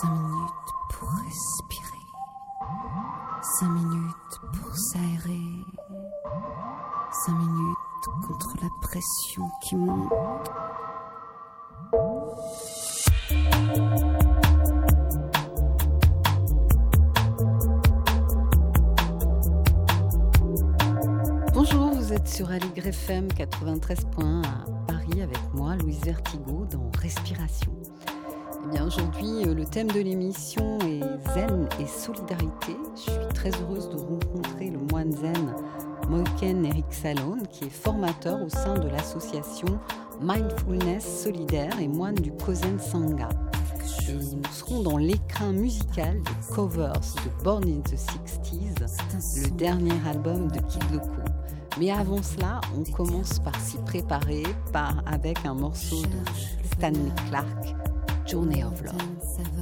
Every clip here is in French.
Cinq minutes pour respirer. Cinq minutes pour s'aérer. Cinq minutes contre la pression qui monte. Bonjour, vous êtes sur Aligre FM 93.1 à Paris avec moi, Louise Vertigo, dans Respiration. Aujourd'hui, euh, le thème de l'émission est Zen et solidarité. Je suis très heureuse de rencontrer le moine zen Moiken Eric Salon, qui est formateur au sein de l'association Mindfulness Solidaire et moine du Kozen Sangha. Nous serons dans l'écrin musical de covers de Born in the 60s, le dernier album de Kid Loco. Mais avant cela, on commence par s'y préparer par, avec un morceau de Stanley Clark, Journey of Love.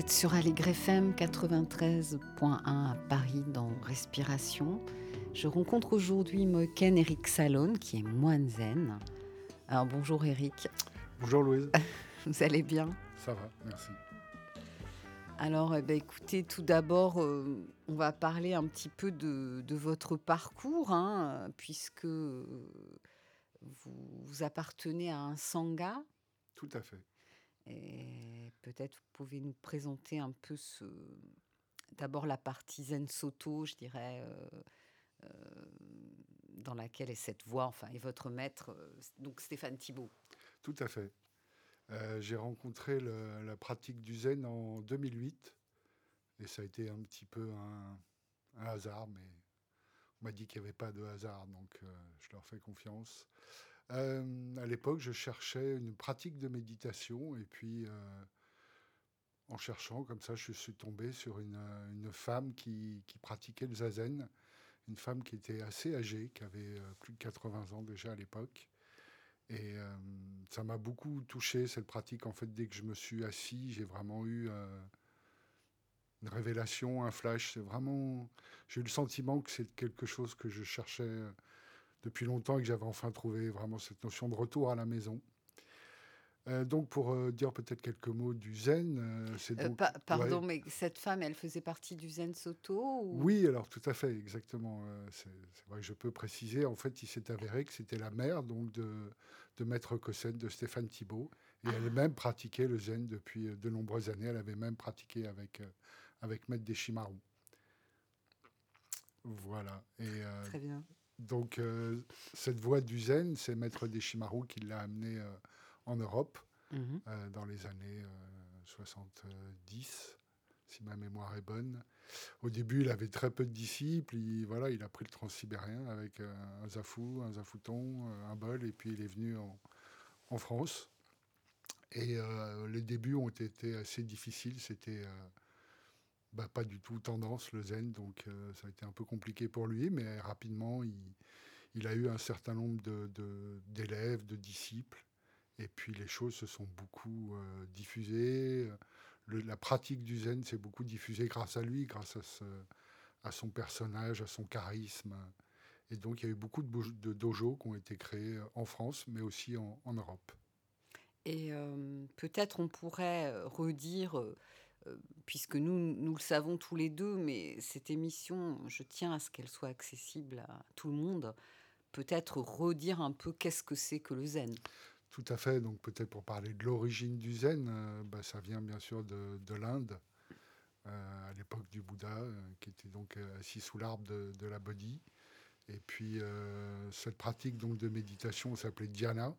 Êtes sur Allegre FM 93.1 à Paris dans Respiration. Je rencontre aujourd'hui Moken Eric Salon, qui est moine zen. Alors bonjour Eric. Bonjour Louise. Vous allez bien? Ça va, merci. Alors eh ben, écoutez, tout d'abord, euh, on va parler un petit peu de, de votre parcours, hein, puisque vous, vous appartenez à un sangha. Tout à fait. Et peut-être vous pouvez nous présenter un peu d'abord la partie Zen Soto, je dirais, euh, euh, dans laquelle est cette voix, enfin, et votre maître, euh, donc Stéphane Thibault. Tout à fait. J'ai rencontré la pratique du zen en 2008 et ça a été un petit peu un, hasard, mais on m'a dit qu'il n'y avait pas de hasard, donc je leur fais confiance. Euh, à l'époque, je cherchais une pratique de méditation et puis en cherchant comme ça, je suis tombé sur une, femme qui, pratiquait le zazen, une femme qui était assez âgée, qui avait plus de 80 ans déjà à l'époque et euh, ça m'a beaucoup touché, cette pratique. En fait, dès que je me suis assis, j'ai vraiment eu euh, une révélation, un flash. C'est vraiment. J'ai eu le sentiment que c'est quelque chose que je cherchais euh, depuis longtemps et que j'avais enfin trouvé vraiment cette notion de retour à la maison. Euh, donc, pour euh, dire peut-être quelques mots du zen, euh, c'est donc... pardon, mais cette femme, elle faisait partie du zen Soto Oui, alors tout à fait, exactement. c'est vrai que je peux préciser. En fait, il s'est avéré que c'était la mère donc de, de Maître Kosen, de Stéphane Thibault. Et ah. elle-même pratiquait le zen depuis de nombreuses années. Elle avait même pratiqué avec, avec Maître Deshimaru. Voilà. Et, Très bien. Donc, cette voie du zen, c'est Maître Deshimaru qui l'a amenée en Europe mhm. euh, dans les années 70, euh, si ma mémoire est bonne. Au début, il avait très peu de disciples. Il, voilà, il a pris le transsibérien avec euh, un zafou, un zafouton, un bol, et puis il est venu en, France. Et les débuts ont été assez difficiles. C'était bah, pas du tout tendance, le zen, donc ça a été un peu compliqué pour lui, mais rapidement, il, a eu un certain nombre d'élèves, de, disciples, et puis les choses se sont beaucoup euh, diffusées. la pratique du zen s'est beaucoup diffusée grâce à lui, grâce à, son personnage, à son charisme. Et donc il y a eu beaucoup de, dojos qui ont été créés en France, mais aussi en, Europe. Et euh, peut-être on pourrait redire, euh, puisque nous, nous le savons tous les deux, mais cette émission, je tiens à ce qu'elle soit accessible à tout le monde, peut-être redire un peu qu'est-ce que c'est que le zen. Tout à fait. Donc peut-être pour parler de l'origine du zen, euh, bah, ça vient bien sûr de, l'Inde, euh, à l'époque du Bouddha, euh, qui était donc assis sous l'arbre de, la Bodhi. Et puis cette pratique donc de méditation s'appelait dhyana.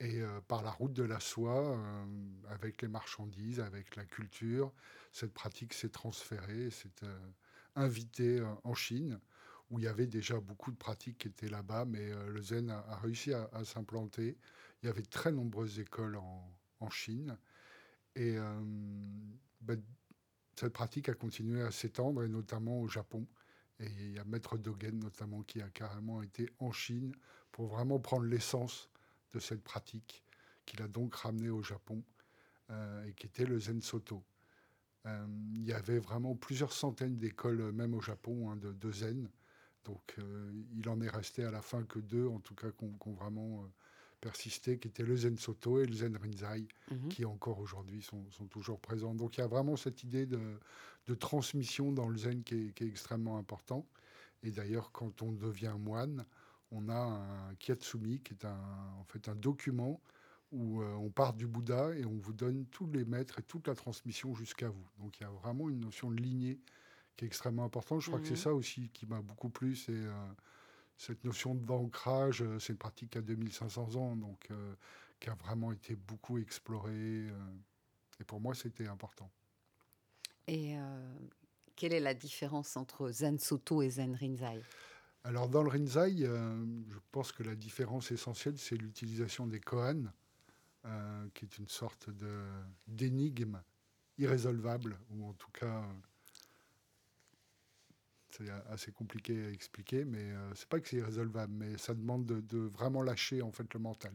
Et par la route de la soie, avec les marchandises, avec la culture, cette pratique s'est transférée, s'est invitée en Chine où il y avait déjà beaucoup de pratiques qui étaient là-bas, mais euh, le zen a, réussi à, s'implanter. Il y avait très nombreuses écoles en, Chine. Et euh, ben, cette pratique a continué à s'étendre, et notamment au Japon. Et il y a Maître Dogen, notamment, qui a carrément été en Chine pour vraiment prendre l'essence de cette pratique, qu'il a donc ramené au Japon, euh, et qui était le Zen Soto. il y avait vraiment plusieurs centaines d'écoles, même au Japon, hein, de, Zen. Donc euh, il en est resté à la fin que deux, en tout cas, qui ont, vraiment euh, persisté, qui étaient le Zen Soto et le Zen Rinzai, mhm. qui encore aujourd'hui sont, toujours présents. Donc il y a vraiment cette idée de, transmission dans le Zen qui est, extrêmement important. Et d'ailleurs, quand on devient moine, on a un Kiatsumi, qui est un, en fait un document où euh, on part du Bouddha et on vous donne tous les maîtres et toute la transmission jusqu'à vous. Donc il y a vraiment une notion de lignée qui est extrêmement important. Je crois que c'est mhm. ça aussi qui m'a beaucoup plu, c'est euh, cette notion d'ancrage. Euh, c'est une pratique qui a 2500 ans, donc euh, qui a vraiment été beaucoup explorée. et pour moi, c'était important. Et quelle est la différence entre Zen Soto et Zen Rinzai? Alors, dans le Rinzai, je pense que la différence essentielle, c'est l'utilisation des koans, qui est une sorte d'énigme irrésolvable, ou en tout cas c'est assez compliqué à expliquer, mais euh, c'est pas que c'est irrésolvable, mais ça demande de, vraiment lâcher en fait le mental.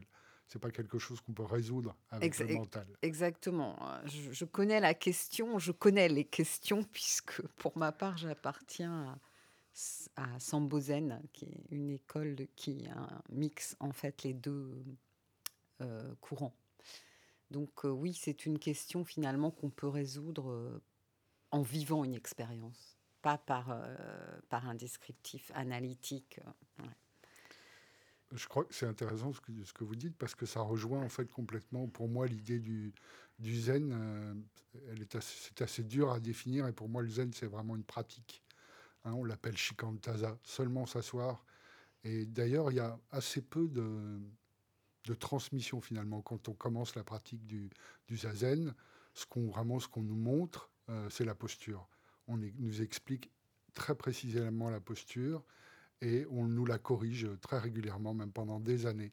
C'est pas quelque chose qu'on peut résoudre avec le mental. Exactement. Je, connais la question, je connais les questions puisque pour ma part j'appartiens à, Sambozen, qui est une école qui mixe en fait les deux euh, courants. Donc euh, oui, c'est une question finalement qu'on peut résoudre en vivant une expérience pas par, euh, par un descriptif analytique. Je crois que c'est intéressant ce que, vous dites parce que ça rejoint en fait complètement pour moi l'idée du, du zen. Euh, elle est c'est assez dur à définir et pour moi le zen c'est vraiment une pratique. Hein, on l'appelle shikantaza, seulement s'asseoir. Et d'ailleurs il y a assez peu de, transmission finalement. Quand on commence la pratique du, du zazen, ce qu'on vraiment ce qu'on nous montre, euh, c'est la posture. On nous explique très précisément la posture et on nous la corrige très régulièrement, même pendant des années.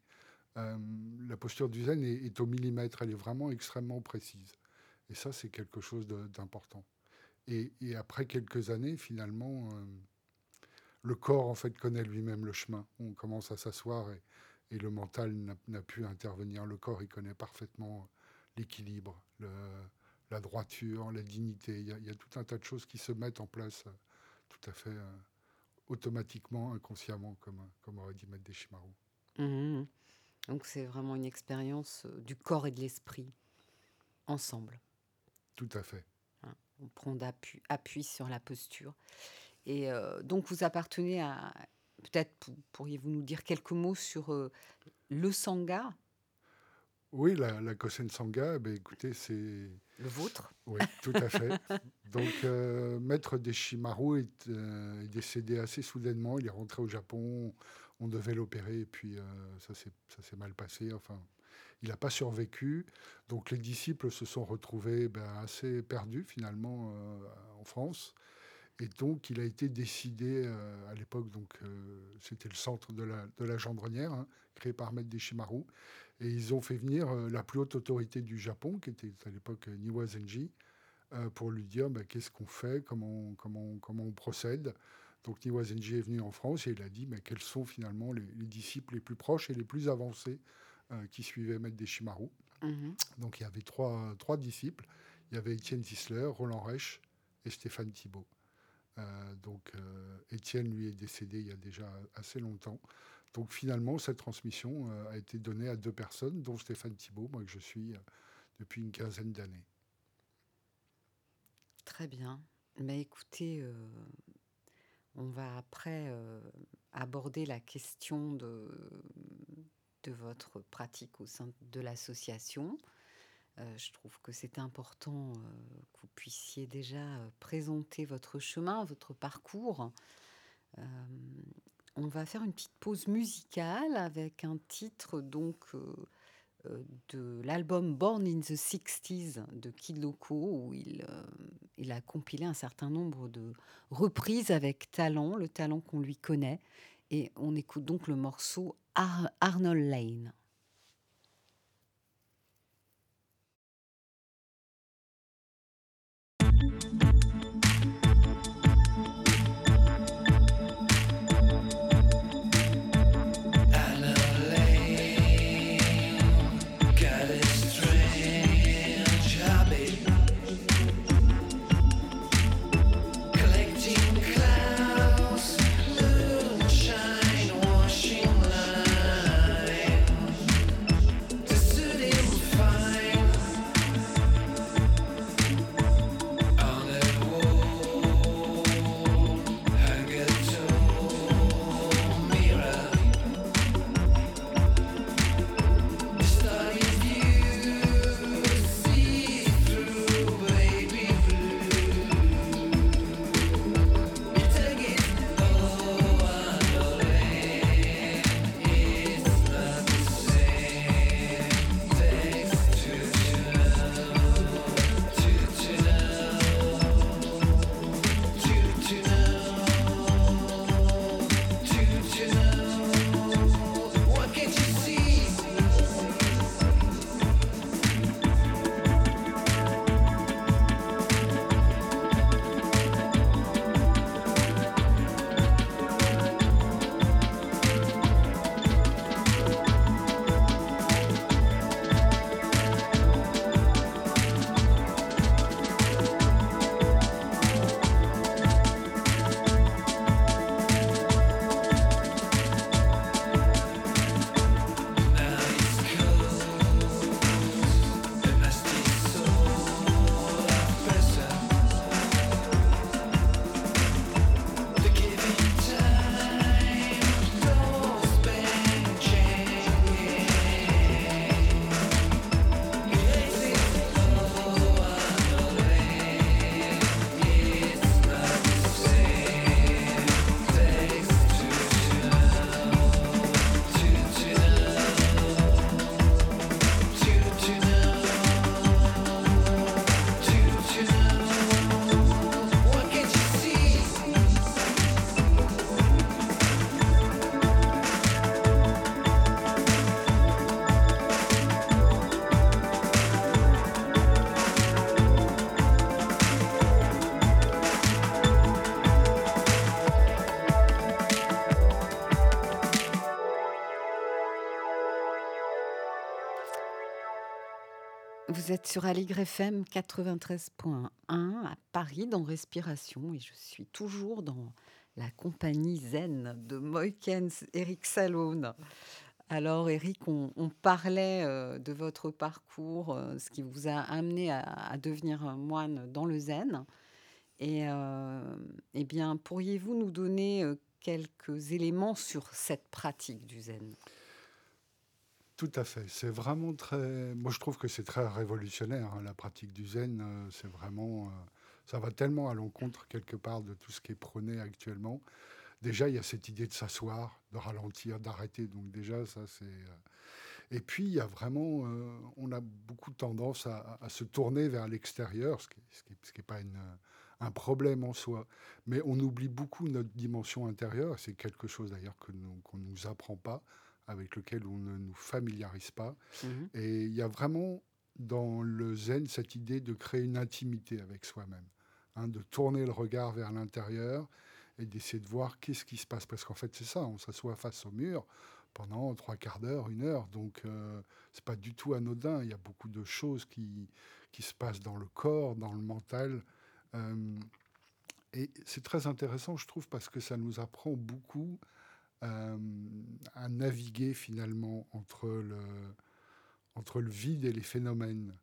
Euh, la posture du zen est, au millimètre, elle est vraiment extrêmement précise. Et ça, c'est quelque chose d'important. Et, après quelques années, finalement, euh, le corps en fait connaît lui-même le chemin. On commence à s'asseoir et, le mental n'a pu intervenir. Le corps, il connaît parfaitement l'équilibre, la droiture, la dignité. Il y, a, tout un tas de choses qui se mettent en place euh, tout à fait euh, automatiquement, inconsciemment, comme, comme aurait dit Matt Deshimaru. Mmh Donc c'est vraiment une expérience du corps et de l'esprit ensemble. Tout à fait. On prend appui, appui, sur la posture. Et donc vous appartenez à... Peut-être pourriez-vous nous dire quelques mots sur le Sangha? Oui, la, la Kosen Sangha, ben, écoutez, c'est... Le vôtre Oui, tout à fait. Donc, euh, Maître Deshimaru est, euh, est, décédé assez soudainement. Il est rentré au Japon, on devait l'opérer, et puis euh, ça s'est mal passé. Enfin, il n'a pas survécu. Donc, les disciples se sont retrouvés ben, assez perdus, finalement, en France. Et donc, il a été décidé à l'époque, donc c'était le centre de la, de Gendronnière, hein, créé par Maître Deshimaru. Et ils ont fait venir euh, la plus haute autorité du Japon, qui était à l'époque euh, Niwa Zenji, euh, pour lui dire bah, qu'est-ce qu'on fait, comment, comment, on procède. Donc Niwa Zenji est venu en France et il a dit bah, quels sont finalement les, disciples les plus proches et les plus avancés qui suivaient Maître Deshimaru. Mhm. Donc il y avait trois, trois disciples. Il y avait Étienne Zissler, Roland Reich et Stéphane Thibault. donc Étienne, lui, est décédé il y a déjà assez longtemps. Donc finalement, cette transmission euh, a été donnée à deux personnes, dont Stéphane Thibault, moi que je suis euh, depuis une quinzaine d'années. Très bien. Mais écoutez, euh, on va après aborder la question de, de votre pratique au sein de l'association. je trouve que c'est important que vous puissiez déjà présenter votre chemin, votre parcours. On va faire une petite pause musicale avec un titre donc euh, euh, de l'album Born in the 60s de Kid Loco où il, euh, il a compilé un certain nombre de reprises avec talent, le talent qu'on lui connaît. Et on écoute donc le morceau Arnold Lane. Sur Aligre FM 93.1 à Paris dans Respiration et je suis toujours dans la compagnie zen de Moikens, Eric Salone. Alors Eric, on, parlait euh, de votre parcours, euh, ce qui vous a amené à, devenir moine dans le zen. Et euh, eh bien, pourriez-vous nous donner quelques éléments sur cette pratique du zen? Tout à fait. C'est vraiment très. Moi, je trouve que c'est très révolutionnaire, hein, la pratique du zen. Euh, c'est vraiment. Euh, ça va tellement à l'encontre, quelque part, de tout ce qui est prôné actuellement. Déjà, il y a cette idée de s'asseoir, de ralentir, d'arrêter. Donc, déjà, ça, c'est. Euh, et puis, il y a vraiment. on a beaucoup tendance à, se tourner vers l'extérieur, ce qui n'est pas une, un problème en soi. Mais on oublie beaucoup notre dimension intérieure. C'est quelque chose, d'ailleurs, qu'on ne nous apprend pas avec lequel on ne nous familiarise pas. Mhm. Et il y a vraiment dans le zen cette idée de créer une intimité avec soi-même, hein, de tourner le regard vers l'intérieur et d'essayer de voir qu'est-ce qui se passe. Parce qu'en fait, c'est ça, on s'assoit face au mur pendant trois quarts d'heure, une heure. Donc, euh, c'est pas du tout anodin. Il y a beaucoup de choses qui, qui se passent dans le corps, dans le mental. Euh, et c'est très intéressant, je trouve, parce que ça nous apprend beaucoup euh, à naviguer finalement entre le, entre le vide et les phénomènes.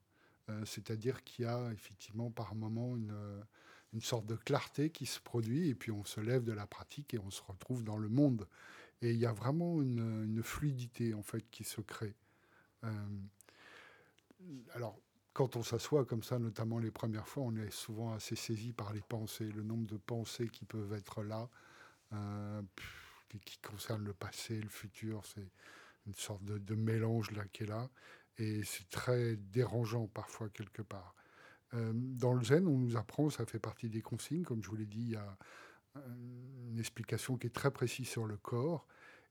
Euh, c'est-à-dire qu'il y a effectivement par moment une, une sorte de clarté qui se produit et puis on se lève de la pratique et on se retrouve dans le monde. Et il y a vraiment une, fluidité en fait qui se crée. Euh, alors, quand on s'assoit comme ça, notamment les premières fois, on est souvent assez saisi par les pensées, le nombre de pensées qui peuvent être là. Euh, qui concerne le passé, le futur. C'est une sorte de, mélange là qui est là. Et c'est très dérangeant parfois quelque part. Euh, dans le zen, on nous apprend, ça fait partie des consignes, comme je vous l'ai dit, il y a une explication qui est très précise sur le corps.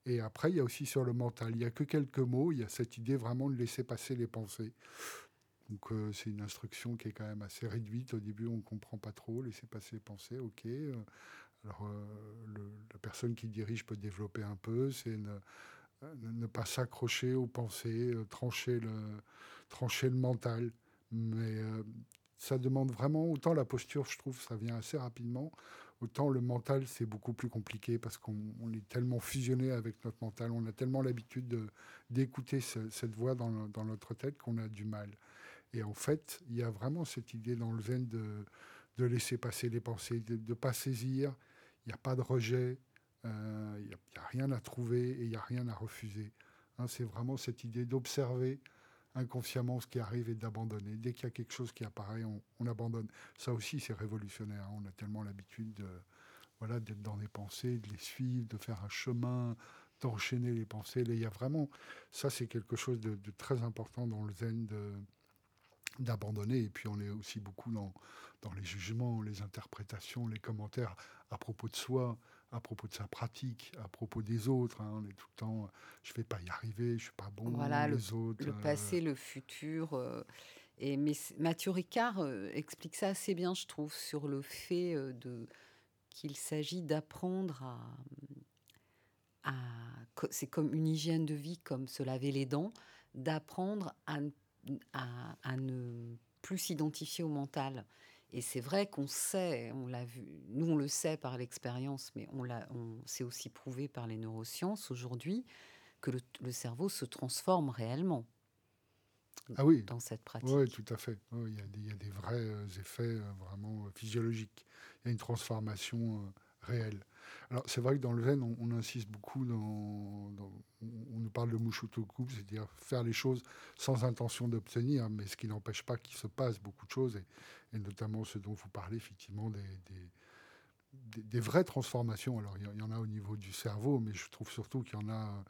Et après, il y a aussi sur le mental. Il n'y a que quelques mots, il y a cette idée vraiment de laisser passer les pensées. Donc euh, c'est une instruction qui est quand même assez réduite. Au début, on ne comprend pas trop, laisser passer les pensées, ok. Euh, alors, euh, la personne qui dirige peut développer un peu, c'est ne, pas s'accrocher aux pensées, euh, trancher, le, trancher le mental. Mais euh, ça demande vraiment, autant la posture, je trouve, ça vient assez rapidement, autant le mental, c'est beaucoup plus compliqué parce qu'on est tellement fusionné avec notre mental, on a tellement l'habitude d'écouter cette voix dans, notre tête qu'on a du mal. Et en fait, il y a vraiment cette idée dans le zen de, de laisser passer les pensées, de ne pas saisir n'y a pas de rejet, euh, il n'y a, rien à trouver et il n'y a rien à refuser. Hein, c'est vraiment cette idée d'observer inconsciemment ce qui arrive et d'abandonner. Dès qu'il y a quelque chose qui apparaît, on, abandonne. Ça aussi, c'est révolutionnaire. On a tellement l'habitude de, voilà, d'être dans les pensées, de les suivre, de faire un chemin, d'enchaîner les pensées. Il y a vraiment, ça c'est quelque chose de, très important dans le zen, d'abandonner. Et puis on est aussi beaucoup dans, dans les jugements, les interprétations, les commentaires à propos de soi, à propos de sa pratique, à propos des autres. Hein. On est tout le temps, je vais pas y arriver, je suis pas bon, voilà, les le, autres. Le euh. passé, le futur. Euh, et mais Mathieu Ricard euh, explique ça assez bien, je trouve, sur le fait de qu'il s'agit d'apprendre à, à c'est comme une hygiène de vie, comme se laver les dents, d'apprendre à, à, à ne plus s'identifier au mental. Et c'est vrai qu'on sait, on l'a vu, nous on le sait par l'expérience, mais on l'a, on, c'est aussi prouvé par les neurosciences aujourd'hui que le, cerveau se transforme réellement. Ah oui. Dans cette pratique. Oui, tout à fait. il, y a des, vrais euh, effets euh, vraiment euh, physiologiques. Il y a une transformation réelle. Alors, c'est vrai que dans le zen, on, insiste beaucoup dans, On nous parle de mushotoku, c'est-à-dire faire les choses sans intention d'obtenir, mais ce qui n'empêche pas qu'il se passe beaucoup de choses, et, notamment ce dont vous parlez, effectivement, des, des, vraies transformations. Alors, il y, en a au niveau du cerveau, mais je trouve surtout qu'il y en a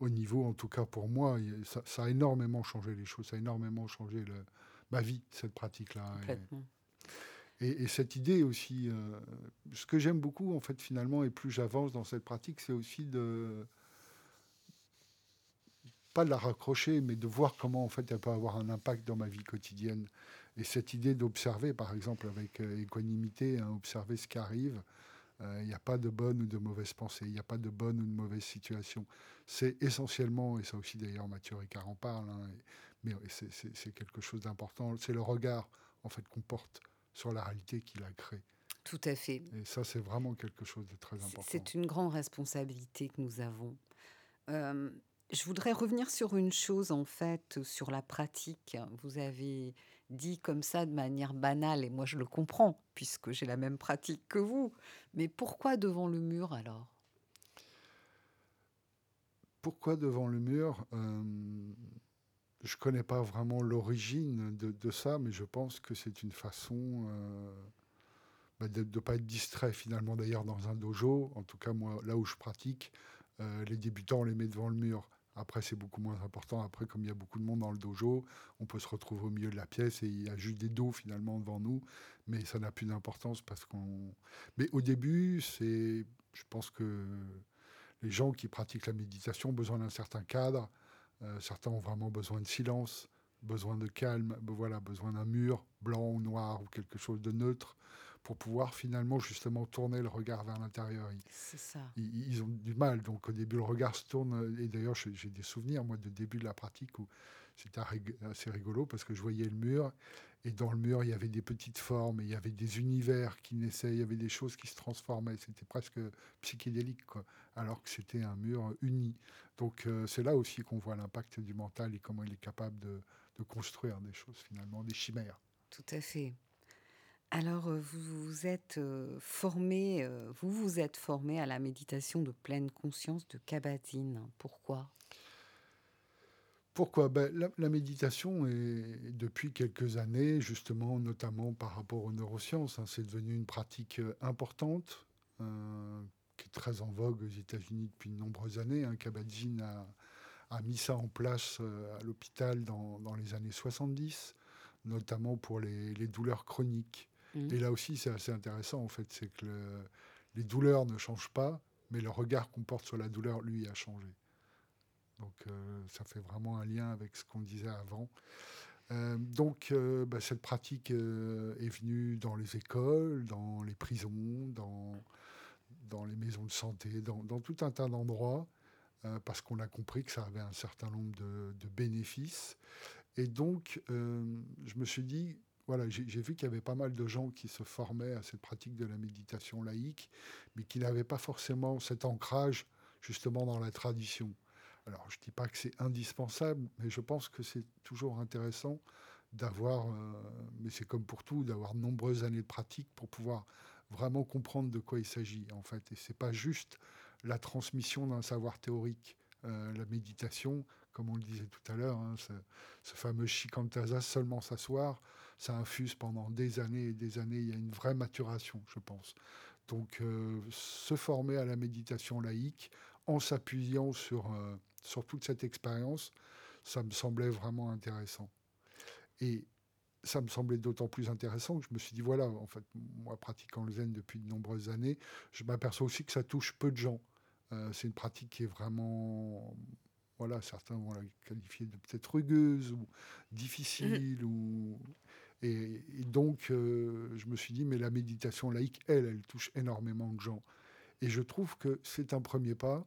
au niveau, en tout cas pour moi, ça, a énormément changé les choses, ça a énormément changé ma vie, cette pratique-là. Et, cette idée aussi, euh, ce que j'aime beaucoup en fait finalement, et plus j'avance dans cette pratique, c'est aussi de pas de la raccrocher, mais de voir comment en fait elle peut avoir un impact dans ma vie quotidienne. Et cette idée d'observer, par exemple, avec euh, équanimité, hein, observer ce qui arrive. Euh, il n'y a pas de bonne ou de mauvaise pensée, il n'y a pas de bonne ou de mauvaise situation. C'est essentiellement, et ça aussi d'ailleurs Mathieu Ricard en parle, hein, Mais c'est quelque chose d'important. C'est le regard en fait qu'on porte sur la réalité qu'il a créée. Tout à fait. Et ça, c'est vraiment quelque chose de très important. C'est une grande responsabilité que nous avons. Euh, je voudrais revenir sur une chose, en fait, sur la pratique. Vous avez dit comme ça de manière banale, et moi je le comprends, puisque j'ai la même pratique que vous. Mais pourquoi devant le mur alors? Pourquoi devant le mur? Euh, Je ne connais pas vraiment l'origine de, ça, mais je pense que c'est une façon euh, bah, de ne pas être distrait finalement. D'ailleurs, dans un dojo, en tout cas moi, là où je pratique, euh, les débutants, on les met devant le mur. Après, c'est beaucoup moins important. Après, comme il y a beaucoup de monde dans le dojo, on peut se retrouver au milieu de la pièce et il y a juste des dos finalement devant nous. Mais ça n'a plus d'importance parce qu'on. Mais au début, c'est. Je pense que les gens qui pratiquent la méditation ont besoin d'un certain cadre. Euh, certains ont vraiment besoin de silence, besoin de calme, voilà, besoin d'un mur blanc ou noir ou quelque chose de neutre pour pouvoir finalement justement tourner le regard vers l'intérieur. C'est ça. Ils, ont du mal. Donc au début, le regard se tourne. Et d'ailleurs, j'ai des souvenirs, moi, de début de la pratique où c'était assez rigolo parce que je voyais le mur. Et dans le mur, il y avait des petites formes, il y avait des univers qui naissaient, il y avait des choses qui se transformaient. C'était presque psychédélique, alors que c'était un mur uni. Donc euh, c'est là aussi qu'on voit l'impact du mental et comment il est capable de, de construire des choses finalement, des chimères. Tout à fait. Alors, euh, vous vous êtes euh, formé, vous vous êtes formé à la méditation de pleine conscience de Kabat-Zinn. Pourquoi? Pourquoi? Ben, la, méditation est depuis quelques années, justement, notamment par rapport aux neurosciences, hein, c'est devenu une pratique importante qui est très en vogue aux États-Unis depuis de nombreuses années. Hein. Kabat-Zinn a, mis ça en place à l'hôpital dans, les années 70, notamment pour les douleurs chroniques. Mmh. Et là aussi, c'est assez intéressant, en fait, c'est que les douleurs ne changent pas, mais le regard qu'on porte sur la douleur, lui, a changé. Donc, euh, ça fait vraiment un lien avec ce qu'on disait avant. Euh, donc, euh, bah, cette pratique est venue dans les écoles, dans les prisons, dans, dans les maisons de santé, dans, tout un tas d'endroits, parce qu'on a compris que ça avait un certain nombre de, de bénéfices. Et donc, je me suis dit, voilà, j'ai vu qu'il y avait pas mal de gens qui se formaient à cette pratique de la méditation laïque, mais qui n'avaient pas forcément cet ancrage justement dans la tradition. Alors, je ne dis pas que c'est indispensable, mais je pense que c'est toujours intéressant d'avoir, euh, mais c'est comme pour tout, d'avoir nombreuses années de pratique pour pouvoir vraiment comprendre de quoi il s'agit, en fait. Et c'est pas juste la transmission d'un savoir théorique. Euh, la méditation, comme on le disait tout à l'heure, hein, ce, ce, fameux shikantaza, seulement s'asseoir, ça infuse pendant des années et des années. Il y a une vraie maturation, je pense. Donc, euh, se former à la méditation laïque en s'appuyant sur, sur toute cette expérience, ça me semblait vraiment intéressant. Et ça me semblait d'autant plus intéressant que je me suis dit, voilà, en fait, moi pratiquant le zen depuis de nombreuses années, je m'aperçois aussi que ça touche peu de gens. Euh, c'est une pratique qui est vraiment voilà, certains vont la qualifier de peut-être rugueuse ou difficile. ou et, donc, euh, je me suis dit, mais la méditation laïque, elle, elle touche énormément de gens. Et je trouve que c'est un premier pas.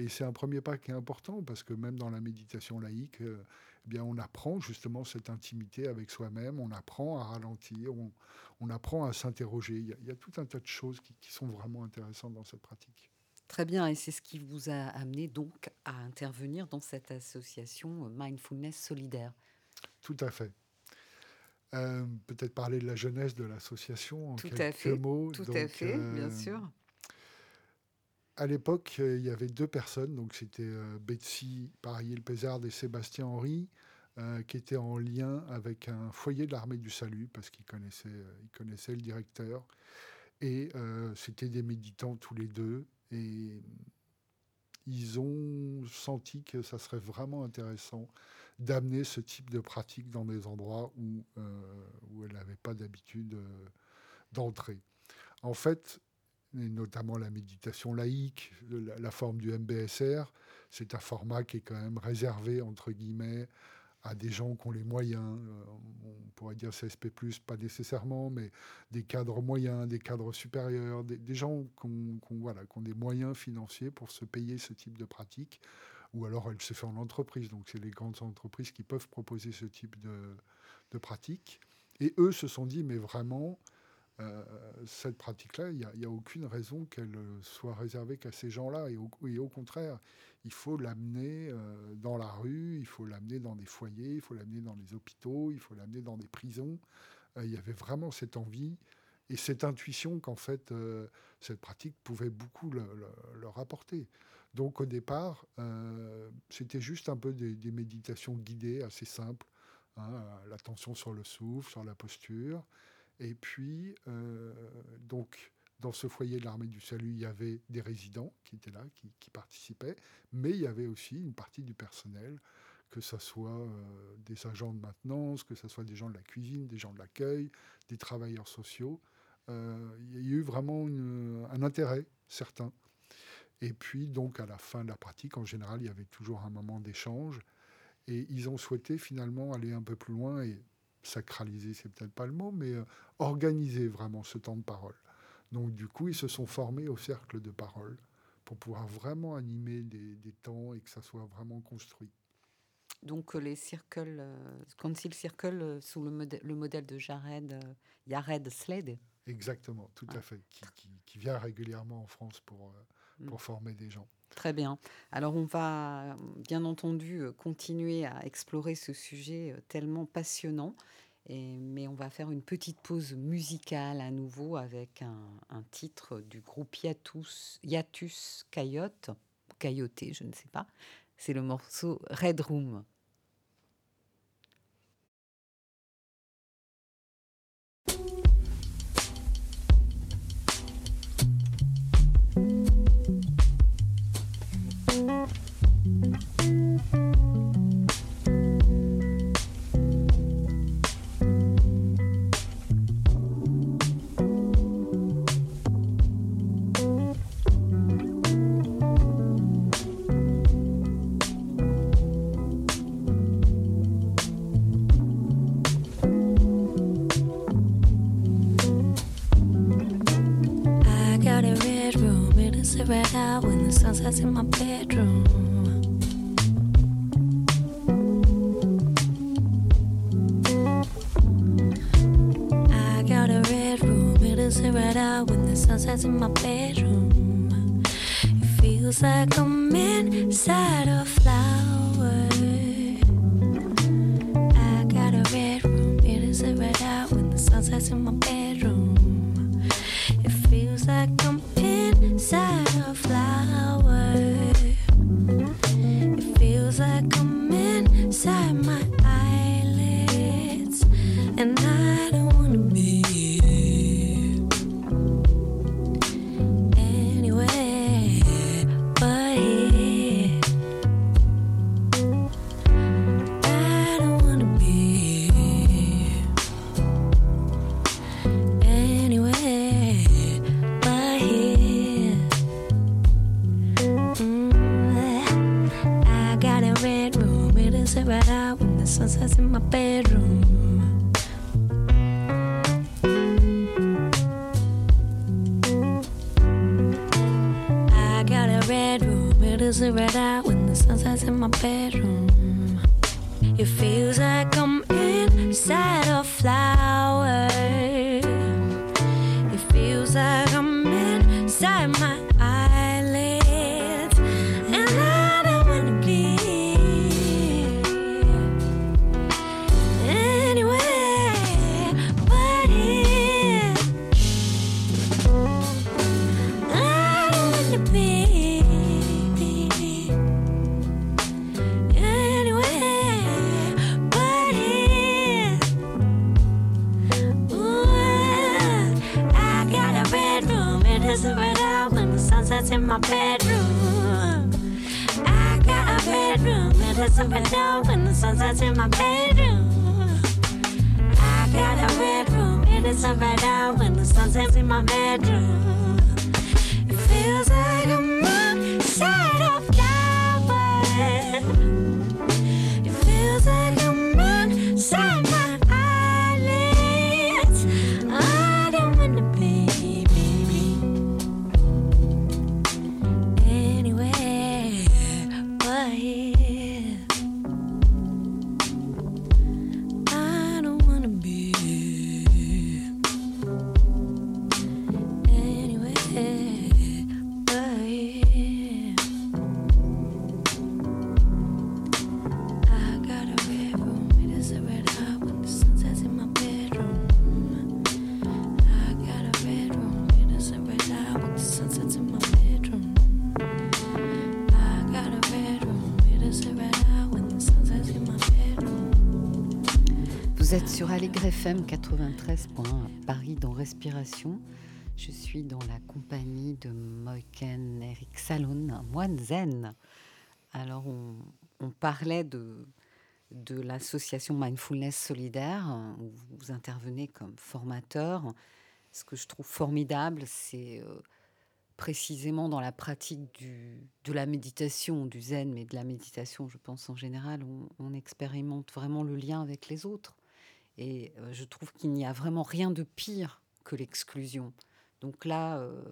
Et c'est un premier pas qui est important parce que même dans la méditation laïque, euh, eh bien, on apprend justement cette intimité avec soi-même, on apprend à ralentir, on, apprend à s'interroger. Il, y a tout un tas de choses qui, qui sont vraiment intéressantes dans cette pratique. Très bien, et c'est ce qui vous a amené donc à intervenir dans cette association Mindfulness Solidaire. Tout à fait. Euh, peut-être parler de la jeunesse de l'association en tout quelques à fait, mots. Tout à fait, bien euh, sûr. À l'époque, euh, il y avait deux personnes, donc c'était Betsy Pariel-Pézard et Sébastien Henry, qui étaient en lien avec un foyer de l'armée du salut, parce qu'ils connaissaient, ils connaissaient le directeur. Et c'était des méditants tous les deux. Et ils ont senti que ça serait vraiment intéressant d'amener ce type de pratique dans des endroits où, euh, où elle n'avait pas d'habitude euh, d'entrer. En fait, notamment la méditation laïque, la, forme du MBSR, c'est un format qui est quand même réservé, entre guillemets, à des gens qui ont les moyens, euh, on pourrait dire CSP+, pas nécessairement, mais des cadres moyens, des cadres supérieurs, des, gens qui ont, voilà, qui ont des moyens financiers pour se payer ce type de pratique ou alors elle se fait en entreprise. Donc c'est les grandes entreprises qui peuvent proposer ce type de, de pratique. Et eux se sont dit, mais vraiment, euh, cette pratique-là, il n'y a, aucune raison qu'elle soit réservée qu'à ces gens-là. Et, au, contraire, il faut l'amener euh, dans la rue, il faut l'amener dans des foyers, il faut l'amener dans les hôpitaux, il faut l'amener dans des prisons. Euh, il y avait vraiment cette envie et cette intuition qu'en fait, cette pratique pouvait beaucoup leur apporter. Donc au départ, c'était juste un peu des, méditations guidées assez simples, hein, l'attention sur le souffle, sur la posture. Et puis, euh, donc, dans ce foyer de l'armée du salut, il y avait des résidents qui étaient là, qui, participaient, mais il y avait aussi une partie du personnel, que ce soit euh, des agents de maintenance, que ce soit des gens de la cuisine, des gens de l'accueil, des travailleurs sociaux. Euh, il y a eu vraiment un intérêt certain. Et puis, donc, à la fin de la pratique, en général, il y avait toujours un moment d'échange. Et ils ont souhaité finalement aller un peu plus loin et sacraliser, c'est peut-être pas le mot, mais euh, organiser vraiment ce temps de parole. Donc du coup, ils se sont formés au cercle de parole pour pouvoir vraiment animer des, temps et que ça soit vraiment construit. Donc les circles, euh, Council Circle euh, sous le, modèle, le modèle de Jared, Jared Slade. Exactement, tout à fait, qui, vient régulièrement en France pour, pour mm. former des gens. Très bien. Alors on va bien entendu continuer à explorer ce sujet tellement passionnant, mais on va faire une petite pause musicale à nouveau avec un, titre du groupe Yatus, Yatus Coyote, Coyote, je ne sais pas. C'est le morceau Red Room. princess in my bed. Feels like I'm inside my my bedroom. I got a bedroom. It is a window when the sun sets in my bedroom. FM 93. Paris dans Respiration. Je suis dans la compagnie de Moiken Eric Salon, moine zen. Alors, on, parlait de, de l'association Mindfulness Solidaire, où vous intervenez comme formateur. Ce que je trouve formidable, c'est euh, précisément dans la pratique de la méditation, du zen, mais de la méditation, je pense en général, on expérimente vraiment le lien avec les autres. Et euh, je trouve qu'il n'y a vraiment rien de pire que l'exclusion. Donc là, euh,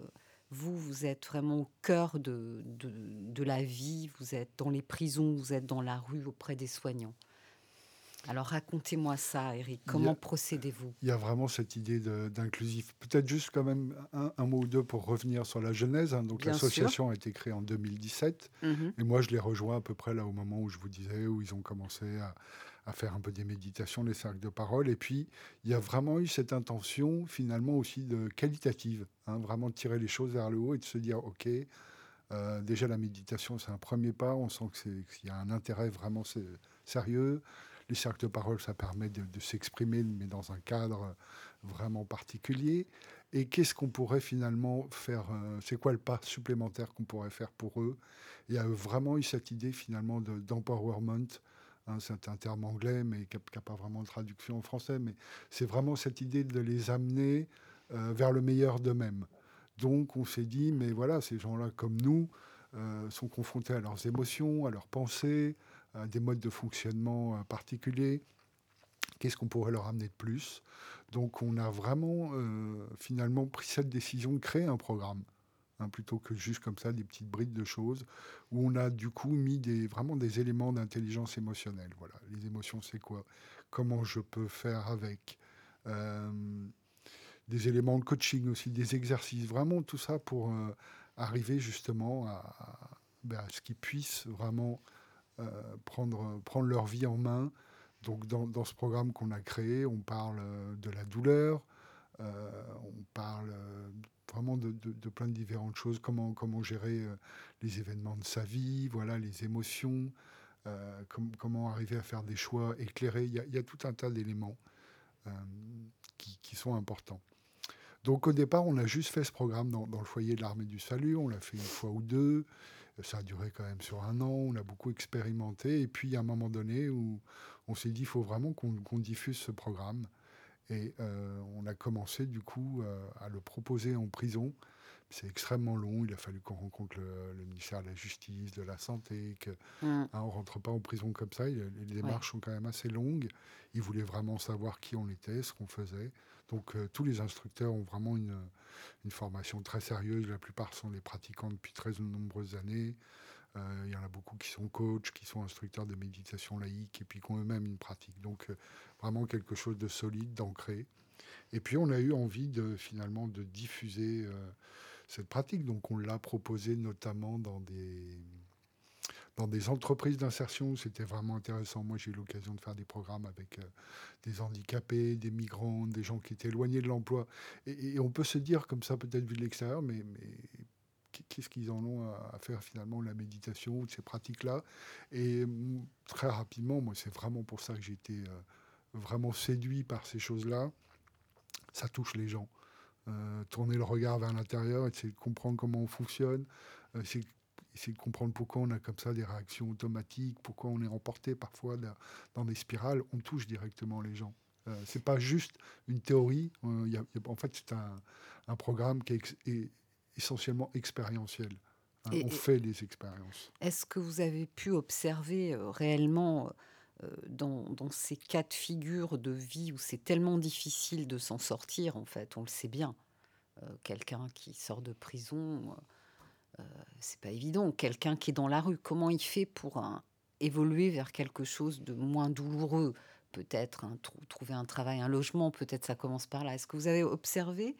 vous, vous êtes vraiment au cœur de, de, la vie, vous êtes dans les prisons, vous êtes dans la rue auprès des soignants. Alors racontez-moi ça, Eric. Comment procédez-vous? Il y a vraiment cette idée d'inclusif. Peut-être juste quand même un, mot ou deux pour revenir sur la genèse. Hein. Donc l'association a été créée en 2017, mhm. et moi je l'ai rejoint à peu près là au moment où je vous disais où ils ont commencé à, à faire un peu des méditations, des cercles de parole. Et puis, il y a vraiment eu cette intention, finalement, aussi de qualitative, hein, vraiment de tirer les choses vers le haut et de se dire, OK, euh, déjà la méditation, c'est un premier pas, on sent qu'il y a un intérêt vraiment sérieux. Les cercles de parole, ça permet de, s'exprimer, mais dans un cadre vraiment particulier. Et qu'est-ce qu'on pourrait finalement faire euh, C'est quoi le pas supplémentaire qu'on pourrait faire pour eux? Il y a vraiment eu cette idée finalement d'empowerment. C'est un terme anglais, mais qui n'a pas vraiment de traduction en français. Mais c'est vraiment cette idée de les amener euh, vers le meilleur d'eux-mêmes. Donc on s'est dit, mais voilà, ces gens-là comme nous euh, sont confrontés à leurs émotions, à leurs pensées, à des modes de fonctionnement euh, particuliers. Qu'est-ce qu'on pourrait leur amener de plus? Donc on a vraiment finalement pris cette décision de créer un programme. Hein, plutôt que juste comme ça des petites brides de choses, où on a du coup mis des, vraiment des éléments d'intelligence émotionnelle. Voilà, les émotions, c'est quoi? Comment je peux faire avec? Euh, Des éléments de coaching aussi, des exercices, vraiment tout ça pour euh, arriver justement ben, à, ce qu'ils puissent vraiment euh, prendre, prendre leur vie en main. Donc dans, dans ce programme qu'on a créé, on parle de la douleur, on parle vraiment de, plein de différentes choses, comment, comment gérer euh, les événements de sa vie, voilà, les émotions, euh, comment arriver à faire des choix éclairés. Il y a, tout un tas d'éléments euh, qui, sont importants. Donc au départ, on a juste fait ce programme dans, le foyer de l'armée du salut, on l'a fait une fois ou deux, ça a duré quand même sur un an, on a beaucoup expérimenté, et puis à un moment donné où on s'est dit, il faut vraiment qu'on diffuse ce programme. Et euh, on a commencé du coup euh, à le proposer en prison. C'est extrêmement long. Il a fallu qu'on rencontre le, ministère de la Justice, de la Santé. Que, mm. hein, on ne rentre pas en prison comme ça. Les, démarches sont quand même assez longues. Ils voulaient vraiment savoir qui on était, ce qu'on faisait. Donc euh, tous les instructeurs ont vraiment une, une, formation très sérieuse. La plupart sont des pratiquants depuis très nombreuses années. Euh, il y en a beaucoup qui sont coachs, qui sont instructeurs de méditation laïque et puis qui ont eux-mêmes une pratique. Donc euh, vraiment quelque chose de solide, d'ancré. Et puis on a eu envie de finalement de diffuser euh, cette pratique. Donc on l'a proposé notamment dans des dans des entreprises d'insertion, c'était vraiment intéressant. Moi, j'ai eu l'occasion de faire des programmes avec des handicapés, des migrants, des gens qui étaient éloignés de l'emploi. Et, on peut se dire comme ça, peut-être vu de l'extérieur, mais, mais qu'est-ce qu'ils en ont à faire finalement la méditation, de ces pratiques-là. Et mm, très rapidement, moi, c'est vraiment pour ça que j'ai été euh, vraiment séduit par ces choses-là. Ça touche les gens. Euh, tourner le regard vers l'intérieur, essayer de comprendre comment on fonctionne, euh, essayer, de comprendre pourquoi on a comme ça des réactions automatiques, pourquoi on est emporté parfois dans des spirales, on touche directement les gens. c'est pas juste une théorie. en fait, c'est un, programme qui est essentiellement expérientiel. Hein, on fait des expériences. Est-ce que vous avez pu observer euh, réellement euh, dans, ces cas de figure de vie où c'est tellement difficile de s'en sortir, en fait, on le sait bien. Euh, quelqu'un qui sort de prison, c'est pas évident. Quelqu'un qui est dans la rue, comment il fait pour évoluer vers quelque chose de moins douloureux? Peut-être trouver un travail, un logement, peut-être ça commence par là. Est-ce que vous avez observé?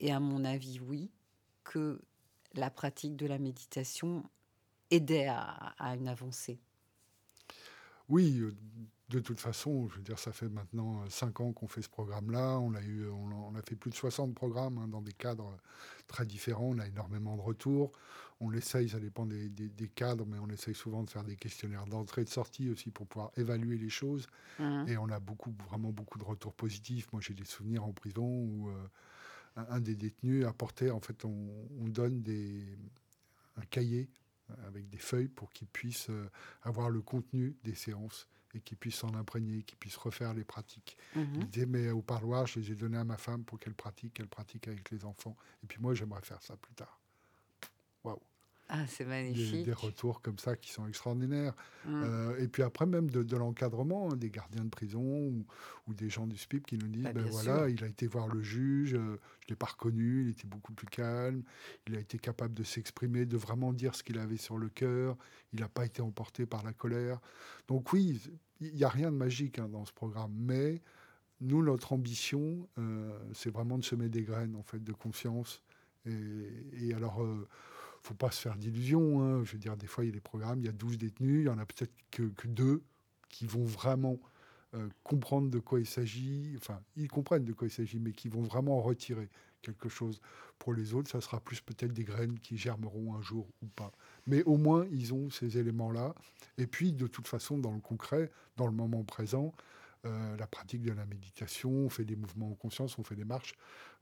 Et à mon avis, oui que la pratique de la méditation aidait à, une avancée Oui, euh, de toute façon, je veux dire, ça fait maintenant 5 ans qu'on fait ce programme-là. On a, eu, on a, fait plus de 60 programmes hein, dans des cadres très différents. On a énormément de retours. On essaye, ça dépend des, cadres, mais on essaye souvent de faire des questionnaires d'entrée et de sortie aussi pour pouvoir évaluer les choses. Mmh. Et on a beaucoup, vraiment beaucoup de retours positifs. Moi, j'ai des souvenirs en prison où un, des détenus apportait, en fait, on, donne des, un cahier avec des feuilles pour qu'ils puissent euh, avoir le contenu des séances et qu'ils puissent s'en imprégner, qu'ils puissent refaire les pratiques. Mhm. Il disait, mais au parloir, je les ai donnés à ma femme pour qu'elle pratique, qu'elle pratique avec les enfants. Et puis moi, j'aimerais faire ça plus tard. Ah, c'est magnifique. Des, retours comme ça qui sont extraordinaires. Mm. Euh, et puis après, même de, l'encadrement, hein, des gardiens de prison ou, des gens du SPIP qui nous disent bah, ben voilà, il a été voir le juge, euh, je ne l'ai pas reconnu, il était beaucoup plus calme, il a été capable de s'exprimer, de vraiment dire ce qu'il avait sur le cœur, il n'a pas été emporté par la colère. Donc, oui, il n'y a rien de magique hein, dans ce programme, mais nous, notre ambition, euh, c'est vraiment de semer des graines en fait, de confiance. Et, et alors faut pas se faire d'illusions. Hein. Je veux dire, des fois, il y a des programmes, il y a 12 détenus, il y en a peut-être que, deux qui vont vraiment euh, comprendre de quoi il s'agit. Enfin, ils comprennent de quoi il s'agit, mais qui vont vraiment en retirer quelque chose. Pour les autres, ça sera plus peut-être des graines qui germeront un jour ou pas. Mais au moins, ils ont ces éléments-là. Et puis, de toute façon, dans le concret, dans le moment présent, euh, la pratique de la méditation, on fait des mouvements en conscience, on fait des marches.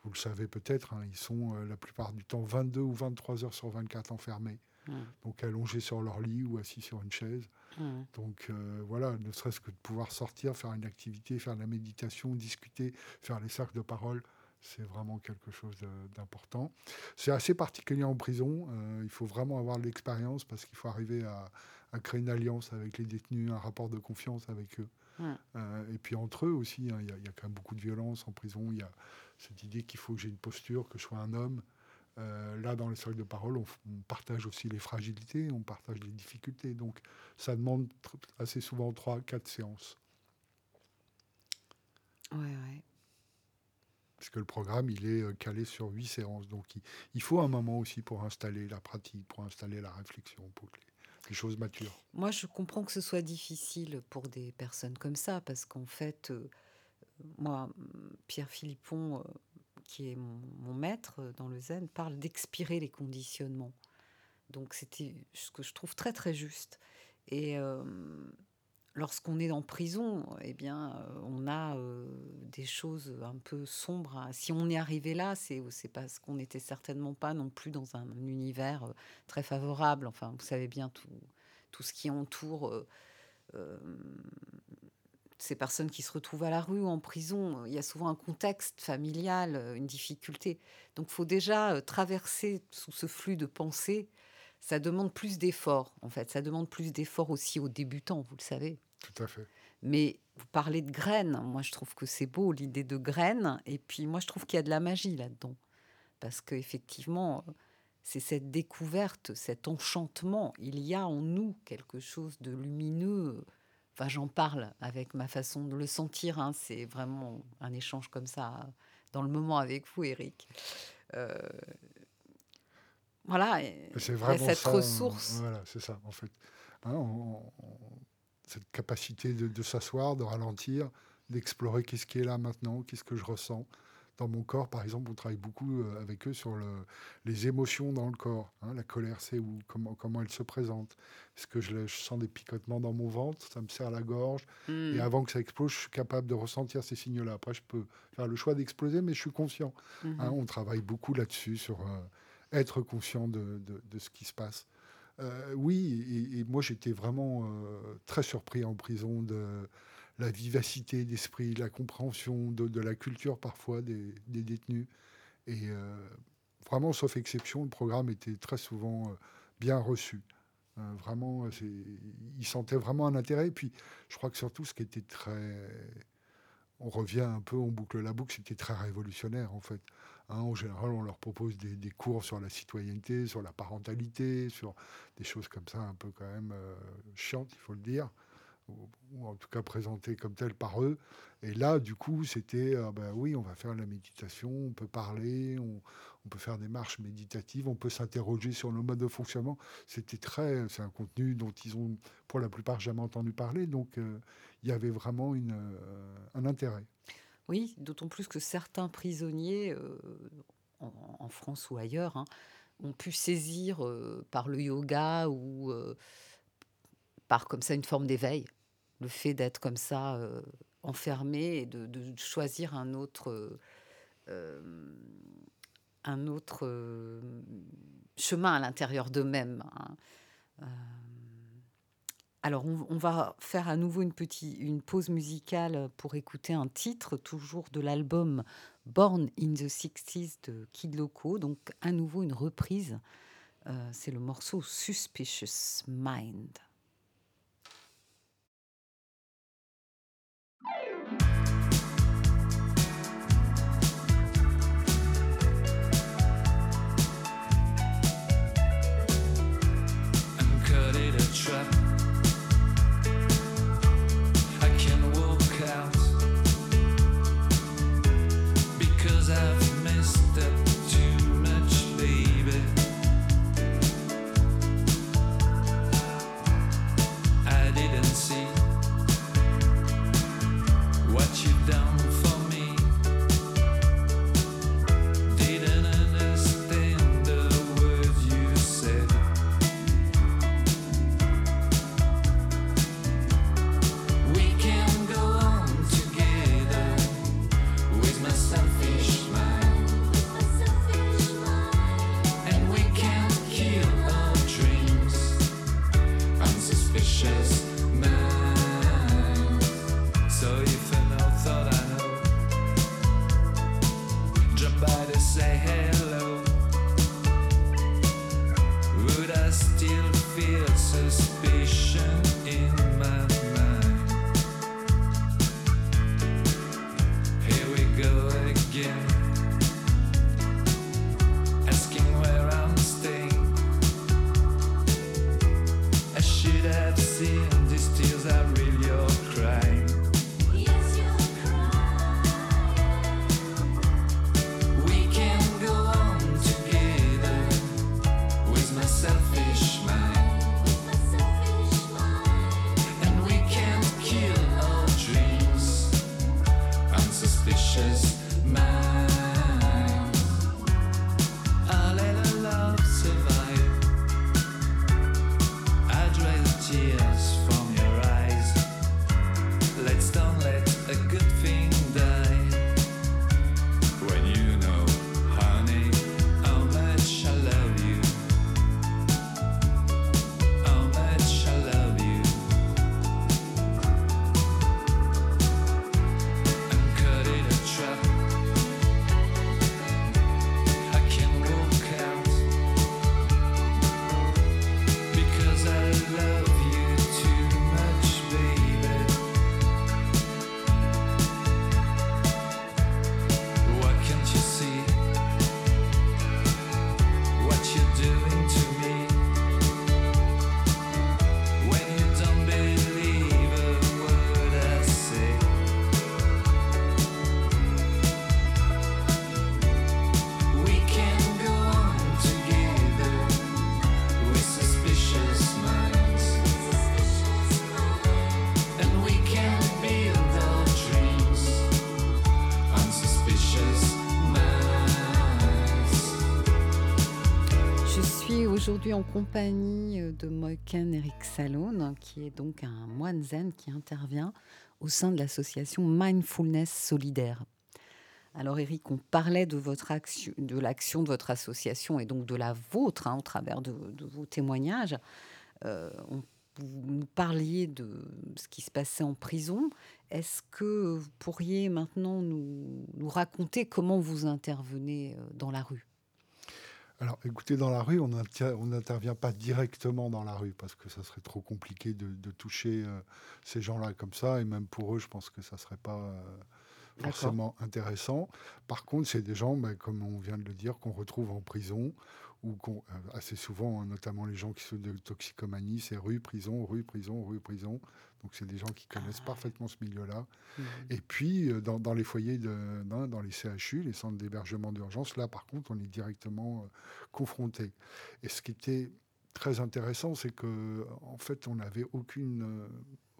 Vous le savez peut-être, hein, ils sont euh, la plupart du temps 22 ou 23 heures sur 24 enfermés. Mmh. Donc allongés sur leur lit ou assis sur une chaise. Mmh. Donc euh, voilà, ne serait-ce que de pouvoir sortir, faire une activité, faire de la méditation, discuter, faire les cercles de parole, c'est vraiment quelque chose d'important. C'est assez particulier en prison. il faut vraiment avoir l'expérience parce qu'il faut arriver à, à, créer une alliance avec les détenus, un rapport de confiance avec eux. Euh, et puis entre eux aussi, hein, il y, a quand même beaucoup de violence en prison. Il y a cette idée qu'il faut que j'ai une posture, que je sois un homme. Euh, là, dans les cercles de parole, on, partage aussi les fragilités, on partage les difficultés. Donc, ça demande assez souvent trois, quatre séances. Ouais, ouais. Parce que le programme, il est euh, calé sur huit séances. Donc, il, faut un moment aussi pour installer la pratique, pour installer la réflexion, pour que les choses maturent. Moi, je comprends que ce soit difficile pour des personnes comme ça, parce qu'en fait, euh, moi, Pierre Philippon, euh, qui est mon, maître dans le zen, parle d'expirer les conditionnements. Donc, c'était ce que je trouve très, très juste. Et euh, lorsqu'on est en prison, eh bien, euh, on a euh, des choses un peu sombres. Si on est arrivé là, c'est parce qu'on n'était certainement pas non plus dans un, univers euh, très favorable. Enfin, vous savez bien tout, tout ce qui entoure ces personnes qui se retrouvent à la rue ou en prison. Il y a souvent un contexte familial, une difficulté. Donc, il faut déjà traverser sous ce flux de pensée ça demande plus d'efforts, en fait. Ça demande plus d'efforts aussi aux débutants, vous le savez. Tout à fait. Mais vous parlez de graines. Moi, je trouve que c'est beau, l'idée de graines. Et puis, moi, je trouve qu'il y a de la magie là-dedans. Parce qu'effectivement, c'est cette découverte, cet enchantement. Il y a en nous quelque chose de lumineux. Enfin, j'en parle avec ma façon de le sentir. Hein. C'est vraiment un échange comme ça dans le moment avec vous, Eric. Euh, voilà, vraiment cette ressource. Voilà, c'est ça, en fait. Hein, cette capacité de, s'asseoir, de ralentir, d'explorer qu'est-ce qui est là maintenant, qu'est-ce que je ressens. Dans mon corps, par exemple, on travaille beaucoup euh, avec eux sur le, les émotions dans le corps. Hein. la colère, c'est où comment, comment elle se présente Est-ce que je, sens des picotements dans mon ventre Ça me serre la gorge. Et hmm. avant que ça explose, je suis capable de ressentir ces signaux-là. Après, je peux faire le choix d'exploser, mais je suis conscient. Hein. Mhm. on travaille beaucoup là-dessus, sur... Euh, être conscient de, de, ce qui se passe. Euh, oui, et, moi j'étais vraiment euh, très surpris en prison de la vivacité d'esprit, la compréhension de, la culture parfois des, des détenus. Et euh, vraiment, sauf exception, le programme était très souvent bien reçu. vraiment, ils sentaient vraiment un intérêt. Et puis, je crois que surtout, ce qui était très on revient un peu, on boucle la boucle, c'était très révolutionnaire en fait. Hein, en général, on leur propose des, cours sur la citoyenneté, sur la parentalité, sur des choses comme ça, un peu quand même euh, chiantes, il faut le dire. Ou en tout cas présenté comme tel par eux. Et là, du coup, c'était, ben oui, on va faire la méditation, on peut parler, on, peut faire des marches méditatives, on peut s'interroger sur nos modes de fonctionnement. C'était très, c'est un contenu dont ils ont, pour la plupart, jamais entendu parler. Donc, euh, il y avait vraiment une, euh, un intérêt. Oui, d'autant plus que certains prisonniers, en, France ou ailleurs, hein, ont pu saisir par le yoga ou par comme ça une forme d'éveil le fait d'être comme ça euh, enfermé et de, choisir un autre, euh, un autre euh, chemin à l'intérieur d'eux-mêmes. Hein. alors, on, va faire à nouveau une, petite, une pause musicale pour écouter un titre, toujours de l'album Born in the 60s de Kid Loco. Donc, à nouveau une reprise. C'est le morceau Suspicious Mind. En compagnie euh, de Moiken Eric Salon, qui est donc un moine zen qui intervient au sein de l'association Mindfulness Solidaire. Alors Eric, on parlait de votre action, de l'action de votre association et donc de la vôtre hein, au travers de, vos témoignages. Euh, vous nous parliez de ce qui se passait en prison. Est-ce que vous pourriez maintenant nous, nous raconter comment vous intervenez euh, dans la rue? Alors, écoutez, dans la rue, on n'intervient pas directement dans la rue parce que ça serait trop compliqué de, toucher euh, ces gens-là comme ça. Et même pour eux, je pense que ça serait pas. Euh, forcément intéressants. Par contre, c'est des gens, bah, comme on vient de le dire, qu'on retrouve en prison ou qu'on, euh, assez souvent, hein, notamment les gens qui sont de toxicomanie, c'est rue, prison, rue, prison, rue, prison. Donc c'est des gens qui connaissent ah parfaitement ce milieu-là. Mmh. Et puis euh, dans, les foyers, de, dans, les CHU, les centres d'hébergement d'urgence, là par contre, on est directement confronté. Et ce qui était très intéressant, c'est que en fait, on n'avait aucune,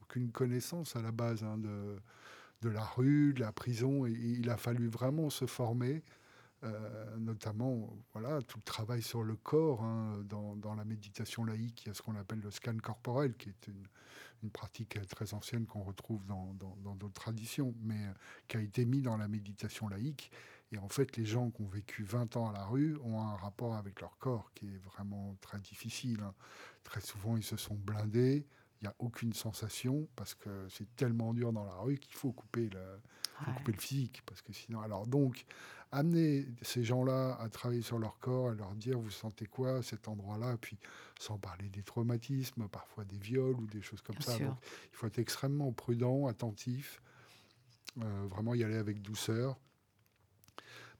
aucune connaissance à la base hein, de, de la rue, de la prison, et, il a fallu vraiment se former. Euh, notamment voilà tout le travail sur le corps hein, dans, dans, la méditation laïque il y a ce qu'on appelle le scan corporel qui est une, une pratique très ancienne qu'on retrouve dans d'autres traditions mais qui a été mis dans la méditation laïque et en fait, les gens qui ont vécu 20 ans à la rue ont un rapport avec leur corps qui est vraiment très difficile. Hein. Très souvent, ils se sont blindés. Il n'y a aucune sensation parce que c'est tellement dur dans la rue qu'il faut couper le, couper le physique. Parce que sinon, alors donc, amener ces gens-là à travailler sur leur corps, à leur dire vous sentez quoi à cet endroit-là, puis sans parler des traumatismes, parfois des viols ou des choses comme ça. Donc, il faut être extrêmement prudent, attentif, euh, vraiment y aller avec douceur.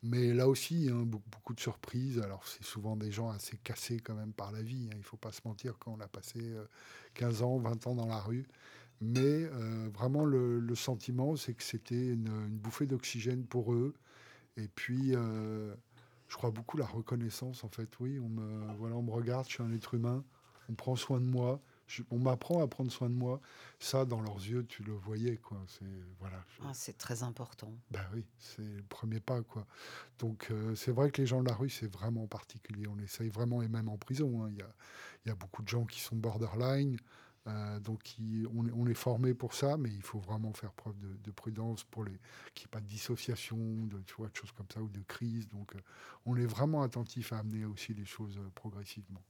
Mais là aussi, hein, beaucoup, de surprises. Alors, c'est souvent des gens assez cassés quand même par la vie. Hein. Il ne faut pas se mentir quand on a passé 15 euh, ans, 20 ans dans la rue. Mais euh, vraiment, le, sentiment, c'est que c'était une, bouffée d'oxygène pour eux. Et puis, euh, je crois beaucoup la reconnaissance, en fait. Oui, on me, voilà, on me regarde, je suis un être humain, on prend soin de moi on m'apprend à prendre soin de moi. Ça, dans leurs yeux, tu le voyais, quoi. C'est voilà. Ah, c'est très important. Ben oui, c'est le premier pas, quoi. Donc euh, c'est vrai que les gens de la rue, c'est vraiment particulier. On essaye vraiment, et même en prison, hein. il y, a, beaucoup de gens qui sont borderline. Euh, donc on, est formé pour ça, mais il faut vraiment faire preuve de, prudence pour les qu'il n'y ait pas de dissociation, de, tu vois, de choses comme ça ou de crise. Donc euh, on est vraiment attentif à amener aussi les choses progressivement.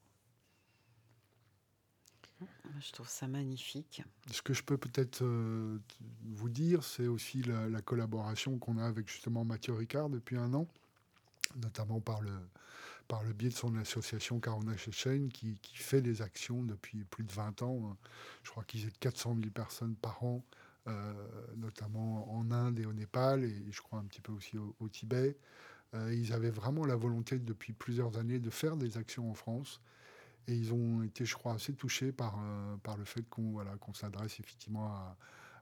Je trouve ça magnifique. Ce que je peux peut-être euh, vous dire, c'est aussi la, collaboration qu'on a avec justement Mathieu Ricard depuis un an, notamment par le, par le biais de son association Carona Chechen, qui, fait des actions depuis plus de 20 ans. Je crois qu'ils aident 400 000 personnes par an, euh, notamment en Inde et au Népal, et je crois un petit peu aussi au, Tibet. Euh, ils avaient vraiment la volonté depuis plusieurs années de faire des actions en France. Et ils ont été, je crois, assez touchés par, euh, le fait qu'on voilà, qu'on s'adresse effectivement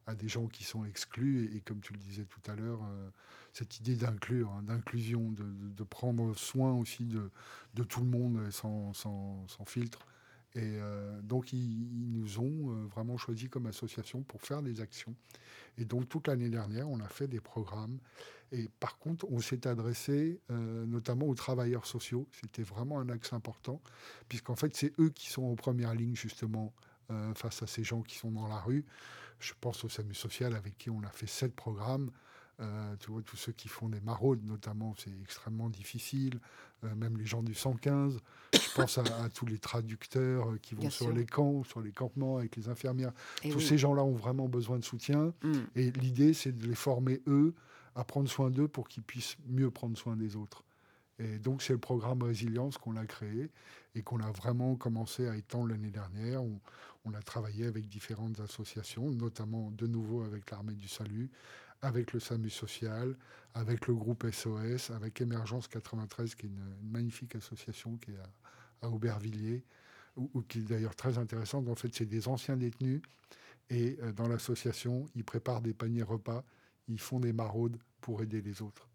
à, des gens qui sont exclus. Et, comme tu le disais tout à l'heure, euh, cette idée d'inclure, hein, d'inclusion, de, prendre soin aussi de, tout le monde sans filtre. Et euh, donc, ils, nous ont vraiment choisi comme association pour faire des actions. Et donc, toute l'année dernière, on a fait des programmes. Et par contre, on s'est adressé euh, notamment aux travailleurs sociaux. C'était vraiment un axe important, puisqu'en fait, c'est eux qui sont en première ligne, justement, euh, face à ces gens qui sont dans la rue. Je pense au SAMU social avec qui on a fait sept programmes. Euh, tu vois, tous ceux qui font des maraudes, notamment, c'est extrêmement difficile. même les gens du 115. Je pense à, tous les traducteurs qui vont sur les camps, sur les campements avec les infirmières. tous ces gens-là ont vraiment besoin de soutien. Mm. Et l'idée, c'est de les former, eux, à prendre soin d'eux pour qu'ils puissent mieux prendre soin des autres. Et donc, c'est le programme Résilience qu'on a créé et qu'on a vraiment commencé à étendre l'année dernière. On, on, a travaillé avec différentes associations, notamment de nouveau avec l'Armée du Salut, avec le SAMU Social, avec le groupe SOS, avec Émergence 93, qui est une, magnifique association qui est à, Aubervilliers, ou, qui est d'ailleurs très intéressante. En fait, c'est des anciens détenus et euh, dans l'association, ils préparent des paniers repas ils font des maraudes pour aider les autres.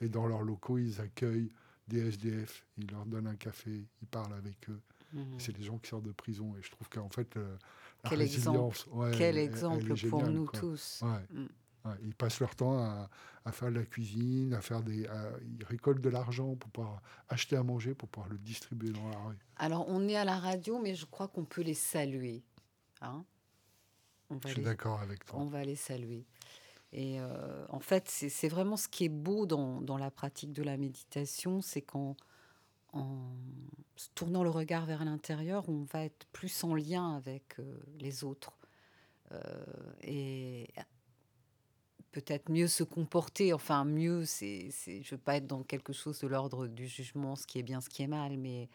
Et dans leurs locaux, ils accueillent des SDF, ils leur donnent un café, ils parlent avec eux. Mhm. C'est des gens qui sortent de prison. Et je trouve qu'en fait, la Quel exemple, Quel exemple pour nous tous. Mm. Ils passent leur temps à, faire de la cuisine, à faire des, ils récoltent de l'argent pour pouvoir acheter à manger, pour pouvoir le distribuer dans la rue. Alors, on est à la radio, mais je crois qu'on peut les saluer. Hein je suis d'accord avec toi. On va les saluer. Et euh, en fait, c'est vraiment ce qui est beau dans, dans, la pratique de la méditation, c'est qu'en en tournant le regard vers l'intérieur, on va être plus en lien avec euh, les autres. Euh, et peut-être mieux se comporter, enfin mieux, c'est, je ne veux pas être dans quelque chose de l'ordre du jugement, ce qui est bien, ce qui est mal, mais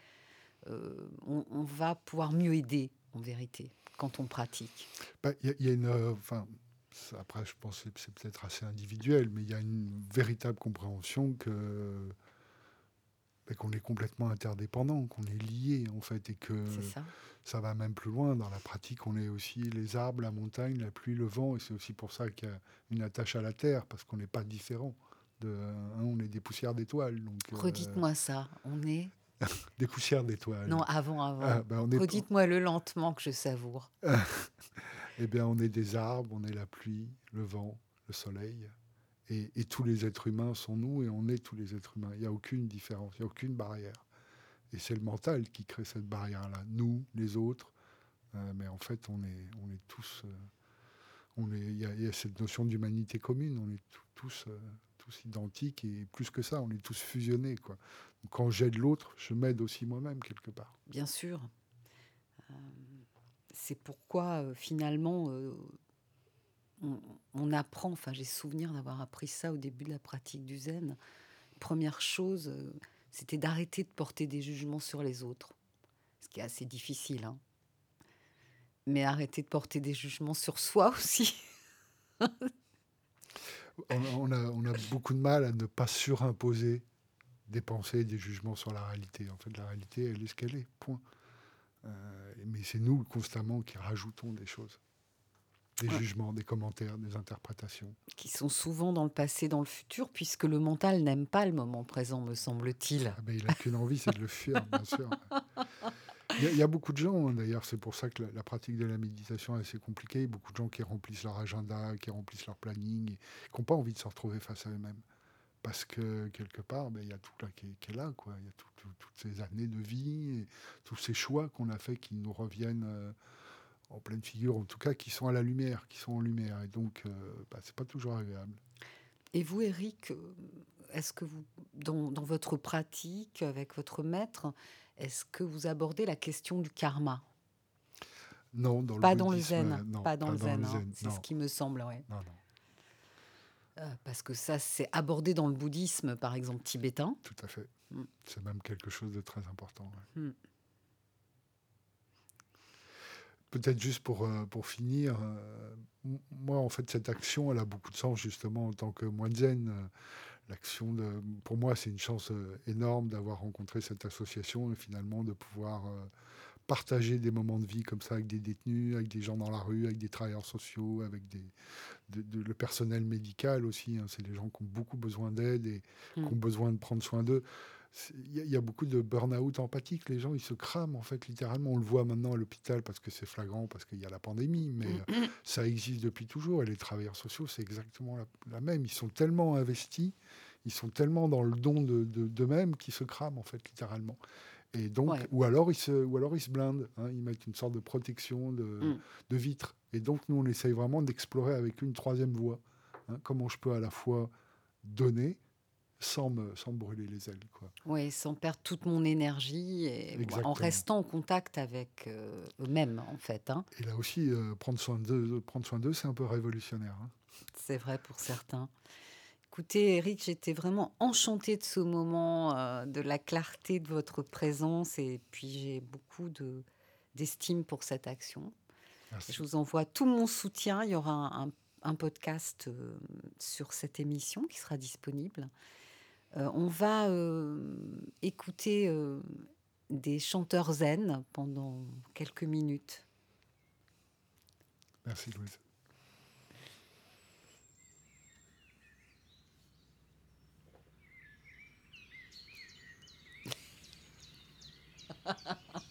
on, on, va pouvoir mieux aider, en vérité, quand on pratique. Bah, il y, a une... enfin après, je pense que c'est peut-être assez individuel, mais il y a une véritable compréhension que qu'on est complètement interdépendant, qu'on est lié en fait, et que ça. va même plus loin. Dans la pratique, on est aussi les arbres, la montagne, la pluie, le vent, et c'est aussi pour ça qu'il y a une attache à la terre, parce qu'on n'est pas différent. De, hein, on est des poussières d'étoiles. Euh, Redites-moi ça. On est des poussières d'étoiles. Non, avant, avant. Ah, ben, Redites-moi le lentement que je savoure. eh bien, on est des arbres, on est la pluie, le vent, le soleil. Et, tous les êtres humains sont nous et on est tous les êtres humains. Il n'y a aucune différence, il n'y a aucune barrière. Et c'est le mental qui crée cette barrière-là. Nous, les autres. Euh, mais en fait, on est, on est tous. Euh, il, y a, cette notion d'humanité commune. On est tous, euh, tous identiques et plus que ça, on est tous fusionnés. Quand j'aide l'autre, je m'aide aussi moi-même quelque part. Bien sûr. c'est pourquoi finalement on, apprend, enfin j'ai souvenir d'avoir appris ça au début de la pratique du zen. Première chose, euh, c'était d'arrêter de porter des jugements sur les autres, ce qui est assez difficile. Hein. Mais arrêter de porter des jugements sur soi aussi. on, a, beaucoup de mal à ne pas surimposer des pensées, des jugements sur la réalité. En fait, la réalité, elle est ce qu'elle est, point. Euh, mais c'est nous constamment qui rajoutons des choses des jugements, des commentaires, des interprétations. Qui sont souvent dans le passé, dans le futur, puisque le mental n'aime pas le moment présent, me semble-t-il. Ah ben, il n'a qu'une envie, c'est de le fuir, bien sûr. Il y, a, beaucoup de gens, hein, d'ailleurs, c'est pour ça que la, pratique de la méditation est assez compliquée. Beaucoup de gens qui remplissent leur agenda, qui remplissent leur planning, et qui n'ont pas envie de se retrouver face à eux-mêmes. Parce que quelque part, ben, il y a tout là qui est, là. Quoi. Il y a toutes ces années de vie, et tous ces choix qu'on a fait qui nous reviennent. Euh, en pleine figure, en tout cas, qui sont à la lumière, qui sont en lumière. Et donc, euh, bah, c'est pas toujours agréable. Et vous, Eric, euh, est-ce que vous, dans, votre pratique avec votre maître, est-ce que vous abordez la question du karma? Non, dans pas le dans le zen, pas dans, le zen. Hein. C'est ce qui me semble, oui. Non, non. Euh, parce que ça, c'est abordé dans le bouddhisme, par exemple, tibétain. Tout à fait. Mm. C'est même quelque chose de très important. Mm. Peut-être juste pour, euh, pour finir, euh, moi, en fait, cette action, elle a beaucoup de sens, justement, en tant que moine zen. Euh, l'action, de, pour moi, c'est une chance énorme d'avoir rencontré cette association et finalement de pouvoir partager des moments de vie comme ça avec des détenus, avec des gens dans la rue, avec des travailleurs sociaux, avec des, le personnel médical aussi. Hein. C'est des gens qui ont beaucoup besoin d'aide et qui mmh. ont besoin de prendre soin d'eux il y, a beaucoup de burn-out empathique. Les gens, ils se crament, en fait, littéralement. On le voit maintenant à l'hôpital parce que c'est flagrant, parce qu'il y a la pandémie, mais mm, mm. ça existe depuis toujours. Et les travailleurs sociaux, c'est exactement la, même. Ils sont tellement investis, ils sont tellement dans le don d'eux-mêmes de, qu'ils se crament, en fait, littéralement. Et donc, ou, alors ils se, ou alors ils se blindent. Hein. ils mettent une sorte de protection de, mm. de vitre. Et donc, nous, on essaye vraiment d'explorer avec une troisième voie. Hein. comment je peux à la fois donner, sans me, sans brûler les ailes. Quoi. Oui, sans perdre toute mon énergie, et, en restant en contact avec euh, eux-mêmes, en fait. Hein. Et là aussi, euh, prendre soin d'eux, prendre soin d'eux, c'est un peu révolutionnaire. Hein. C'est vrai pour certains. Écoutez, Eric, j'étais vraiment enchantée de ce moment, euh, de la clarté de votre présence, et puis j'ai beaucoup de, d'estime pour cette action. Je vous envoie tout mon soutien. Il y aura un, un podcast sur cette émission qui sera disponible. Euh, on va euh, écouter euh, des chanteurs zen pendant quelques minutes. Merci Louise.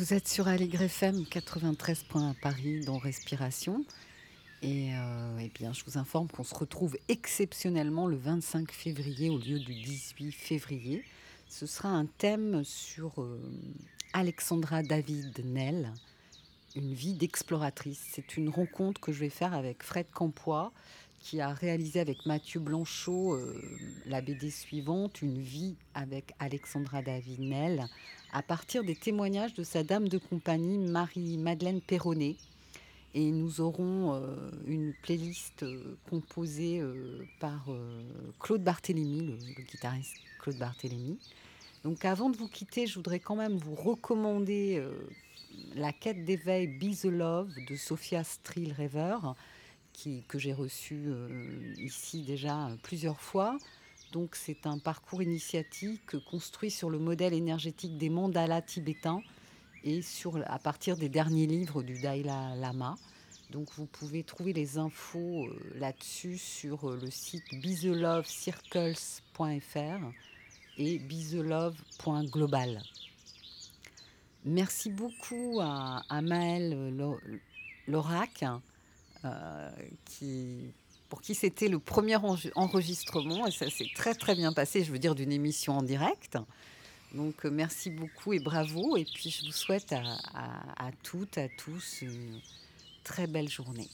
Vous êtes sur Allegre FM 93 points à Paris dans Respiration. Et euh, eh bien, je vous informe qu'on se retrouve exceptionnellement le 25 février au lieu du 18 février. Ce sera un thème sur euh, Alexandra David Nell, une vie d'exploratrice. C'est une rencontre que je vais faire avec Fred Campois, qui a réalisé avec Mathieu Blanchot euh, la BD suivante, Une vie avec Alexandra David Nell, à partir des témoignages de sa dame de compagnie, Marie-Madeleine Perronnet. Et nous aurons euh, une playlist euh, composée par Claude Barthélémy, le, guitariste Claude Barthélémy. Donc avant de vous quitter, je voudrais quand même vous recommander La quête d'éveil Be the Love de Sophia Strill Que j'ai reçu euh, ici déjà plusieurs fois. Donc c'est un parcours initiatique construit sur le modèle énergétique des mandalas tibétains et sur, à partir des derniers livres du Dalai Lama. Donc vous pouvez trouver les infos euh, là-dessus sur euh, le site biselovecircles.fr et biselove.global. Merci beaucoup à, à Maël Lorac euh, qui, pour qui c'était le premier enregistrement et ça s'est très très bien passé, je veux dire d'une émission en direct. Donc euh, merci beaucoup et bravo et puis je vous souhaite à, à, à toutes, à tous une très belle journée.